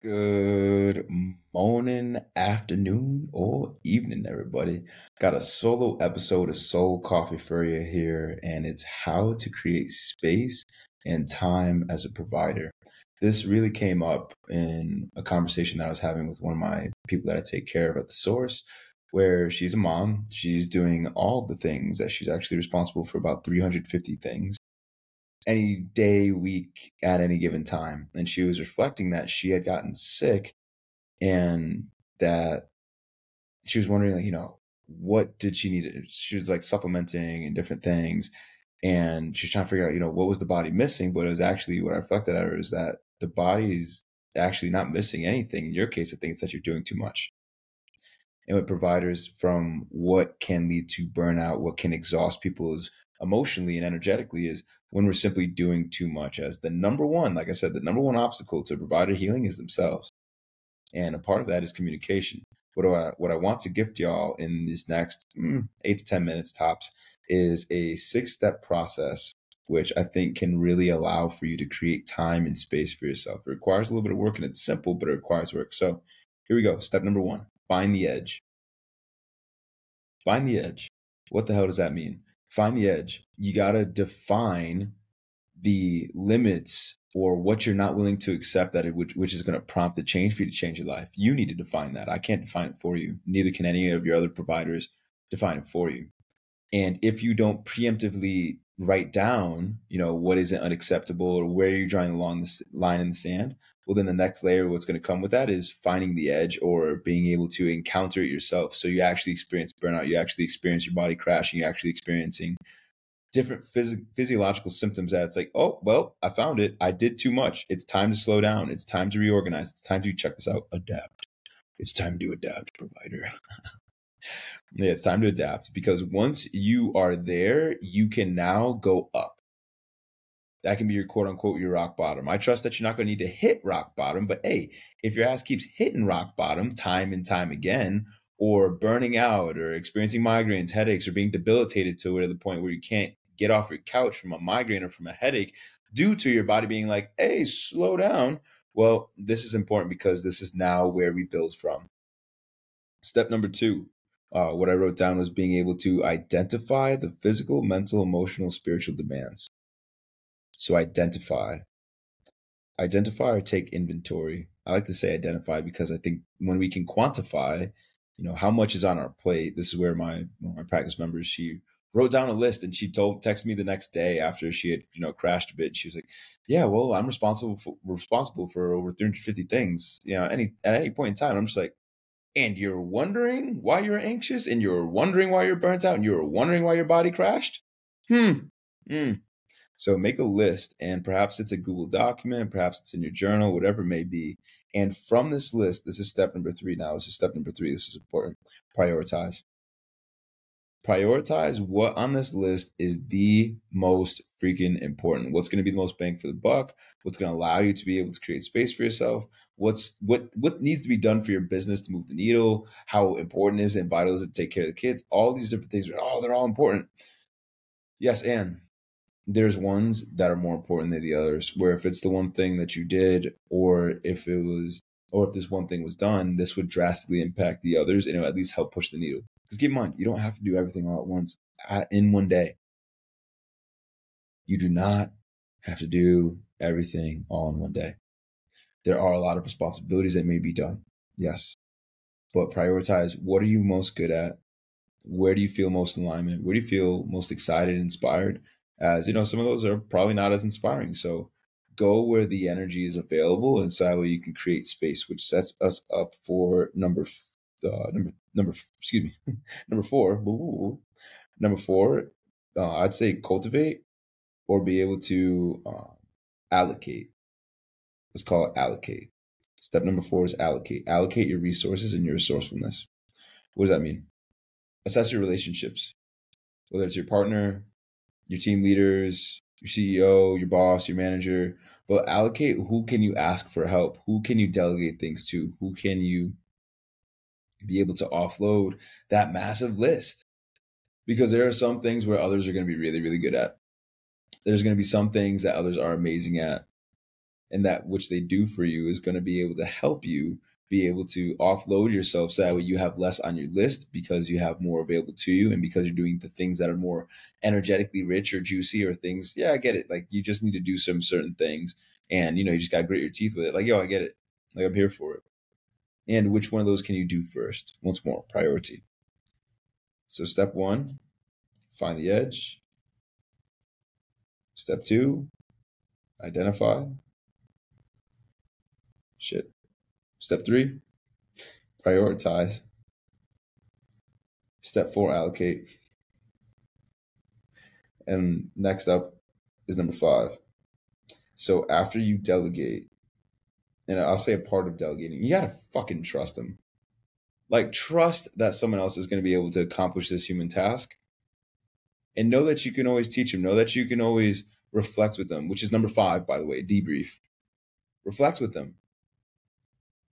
Good morning, afternoon, or evening, everybody. Got a solo episode of Soul Coffee you here, and it's how to create space and time as a provider. This really came up in a conversation that I was having with one of my people that I take care of at the source, where she's a mom. She's doing all the things that she's actually responsible for about 350 things any day, week, at any given time. And she was reflecting that she had gotten sick and that she was wondering, like, you know, what did she need? She was like supplementing and different things. And she's trying to figure out, you know, what was the body missing? But it was actually what I reflected at her is that the body is actually not missing anything. In your case, I think it's that you're doing too much. And with providers, from what can lead to burnout, what can exhaust people's emotionally and energetically is when we're simply doing too much as the number one like i said the number one obstacle to provider healing is themselves. And a part of that is communication. What do i what i want to gift y'all in these next mm, eight to ten minutes tops is a six step process which i think can really allow for you to create time and space for yourself. It requires a little bit of work and it's simple but it requires work. So here we go. Step number one find the edge. Find the edge. What the hell does that mean find the edge. You got to define the limits or what you're not willing to accept that it which, which is going to prompt the change for you to change your life. You need to define that. I can't define it for you. Neither can any of your other providers define it for you. And if you don't preemptively write down, you know, what isn't unacceptable or where you're drawing the long line in the sand, well, then the next layer, what's going to come with that is finding the edge or being able to encounter it yourself. So you actually experience burnout, you actually experience your body crashing, you actually experiencing different phys- physiological symptoms that it's like, oh, well, I found it. I did too much. It's time to slow down. It's time to reorganize. It's time to check this out, adapt. It's time to adapt, provider. yeah, it's time to adapt because once you are there, you can now go up that can be your quote unquote your rock bottom. I trust that you're not going to need to hit rock bottom, but hey, if your ass keeps hitting rock bottom time and time again, or burning out, or experiencing migraines, headaches, or being debilitated to it to the point where you can't get off your couch from a migraine or from a headache due to your body being like, hey, slow down. Well, this is important because this is now where we build from. Step number two, uh, what I wrote down was being able to identify the physical, mental, emotional, spiritual demands. So identify. Identify or take inventory. I like to say identify because I think when we can quantify, you know, how much is on our plate. This is where my my practice members she wrote down a list and she told texted me the next day after she had you know crashed a bit. She was like, "Yeah, well, I'm responsible for responsible for over 350 things. You know, any at any point in time." I'm just like, and you're wondering why you're anxious, and you're wondering why you're burnt out, and you're wondering why your body crashed. Hmm. Hmm. So make a list, and perhaps it's a Google document, perhaps it's in your journal, whatever it may be. And from this list, this is step number three now. This is step number three. This is important. Prioritize. Prioritize what on this list is the most freaking important. What's going to be the most bang for the buck? What's going to allow you to be able to create space for yourself? What's what what needs to be done for your business to move the needle? How important is it and vital is it to take care of the kids? All these different things are oh, they're all important. Yes, and there's ones that are more important than the others where if it's the one thing that you did or if it was or if this one thing was done this would drastically impact the others and it would at least help push the needle. Because keep in mind you don't have to do everything all at once in one day. You do not have to do everything all in one day. There are a lot of responsibilities that may be done yes. But prioritize what are you most good at? Where do you feel most alignment? Where do you feel most excited inspired as you know some of those are probably not as inspiring. So go where the energy is available and so you can create space which sets us up for number uh, number number excuse me number four ooh, number four uh, i'd say cultivate or be able to uh, allocate. Let's call it allocate. Step number four is allocate. Allocate your resources and your resourcefulness. What does that mean? Assess your relationships whether it's your partner your team leaders, your CEO, your boss, your manager, but allocate who can you ask for help? Who can you delegate things to? Who can you be able to offload that massive list? Because there are some things where others are going to be really, really good at. There's going to be some things that others are amazing at. and that which they do for you is going to be able to help you be able to offload yourself so that way you have less on your list because you have more available to you and because you're doing the things that are more energetically rich or juicy or things. Yeah i get it. Like you just need to do some certain things and you know you just gotta grit your teeth with it. Like yo i get it. Like i'm here for it. And which one of those can you do first? Once more priority. So step one find the edge. Step two identify. Shit Step three, prioritize. Step four, allocate. And next up is number five. So after you delegate, and I'll say a part of delegating, you gotta fucking trust them. Like trust that someone else is gonna be able to accomplish this human task. And know that you can always teach them. Know that you can always reflect with them, which is number five, by the way, debrief. Reflect with them.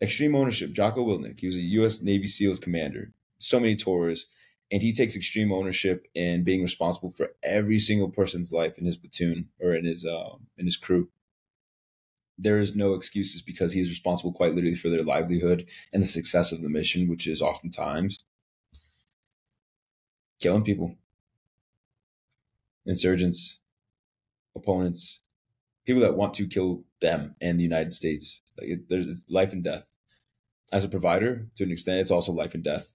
Extreme ownership. Jocko Willink. He was a U.S. Navy SEALs commander. So many tours, and he takes extreme ownership in being responsible for every single person's life in his platoon or in his uh, in his crew. There is no excuses because he is responsible quite literally for their livelihood and the success of the mission, which is oftentimes killing people, insurgents, opponents, people that want to kill them and the United States. Like it, there's it's life and death. As a provider, to an extent, it's also life and death.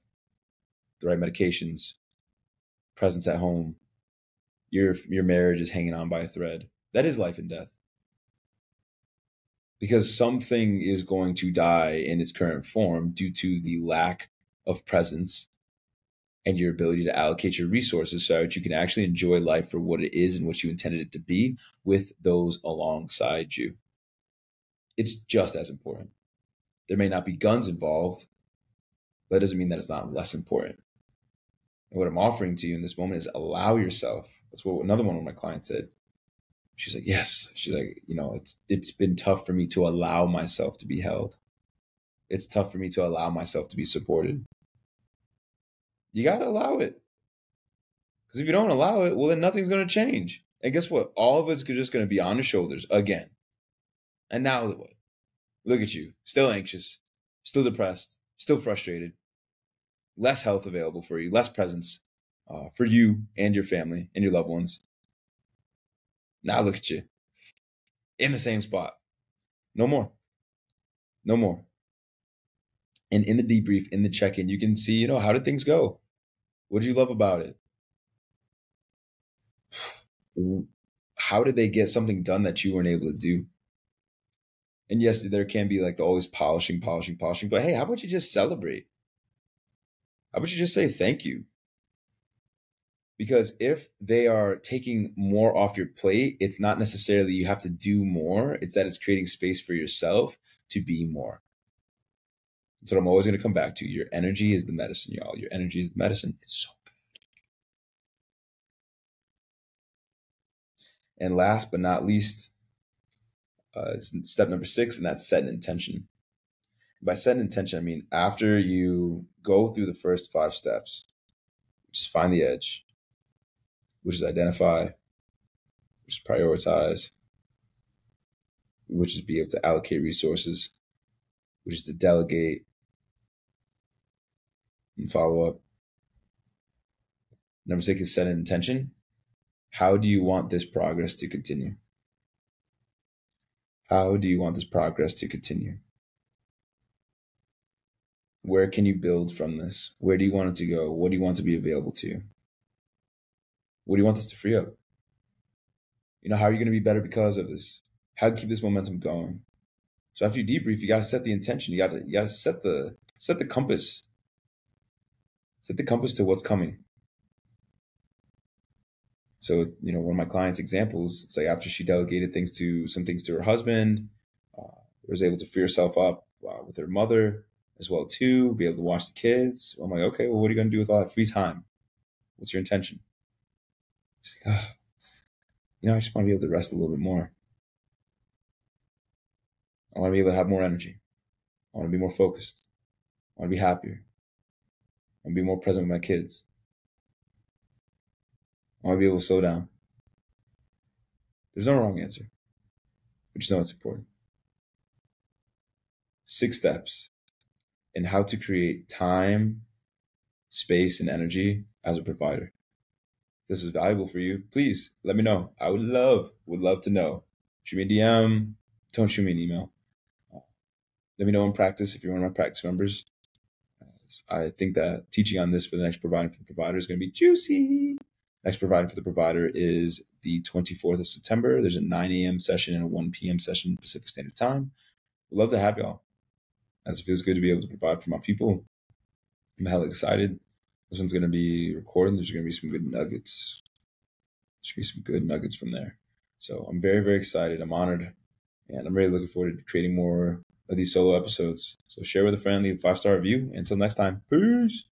The right medications, presence at home, your your marriage is hanging on by a thread. That is life and death. Because something is going to die in its current form due to the lack of presence and your ability to allocate your resources so that you can actually enjoy life for what it is and what you intended it to be with those alongside you. It's just as important. There may not be guns involved, but that doesn't mean that it's not less important. And what I'm offering to you in this moment is allow yourself. That's what another one of my clients said. She's like, yes. She's like, you know, it's it's been tough for me to allow myself to be held. It's tough for me to allow myself to be supported you got to allow it. Because if you don't allow it, well, then nothing's going to change. And guess what? All of it's just going to be on your shoulders again. And now what? Look at you, still anxious, still depressed, still frustrated, less health available for you, less presence uh, for you and your family and your loved ones. Now look at you in the same spot. No more. No more. And in the debrief, in the check in, you can see, you know, how did things go? What did you love about it? How did they get something done that you weren't able to do? And yes, there can be like the always polishing, polishing, polishing, but hey, how about you just celebrate? How about you just say thank you? Because if they are taking more off your plate, it's not necessarily you have to do more, it's that it's creating space for yourself to be more. That's what I'm always going to come back to. Your energy is the medicine, y'all. Your energy is the medicine. It's so good. And last but not least, uh, step number six, and that's set an intention. By set an intention, I mean after you go through the first five steps, which is find the edge, which is identify, which is prioritize, which is be able to allocate resources, which is to delegate, and follow up. Number six is set an intention. How do you want this progress to continue? How do you want this progress to continue? Where can you build from this? Where do you want it to go? What do you want to be available to you? What do you want this to free up? You know, how are you going to be better because of this? How to keep this momentum going? So after you debrief, you got to set the intention. You got to you got to set the set the compass set the compass to what's coming. So, you know, one of my clients' examples, it's like after she delegated things to some things to her husband, uh, was able to free herself up uh, with her mother as well too, be able to watch the kids. I'm like, okay, well, what are you going to do with all that free time? What's your intention? She's like, oh, you know, I just want to be able to rest a little bit more. I want to be able to have more energy. I want to be more focused. I want to be happier and be more present with my kids. I want to be able to slow down. There's no wrong answer. We just know it's important. six steps in how to create time, space, and energy as a provider. If this is valuable for you, please let me know. I would love, would love to know. Shoot me a DM, don't shoot me an email. Let me know in practice if you're one of my practice members. I think that teaching on this for the next provider for the provider is going to be juicy. Next provider for the provider is the 24th of September. There's a 9 a.m. session and a 1 p.m. session Pacific Standard Time. We'd love to have y'all. As it feels good to be able to provide for my people. I'm hella excited. This one's going to be recorded. There's going to be some good nuggets. There should be some good nuggets from there. So I'm very, very excited. I'm honored. And I'm really looking forward to creating more of these solo episodes. So share with a friend, leave a five star review. Until next time, peace.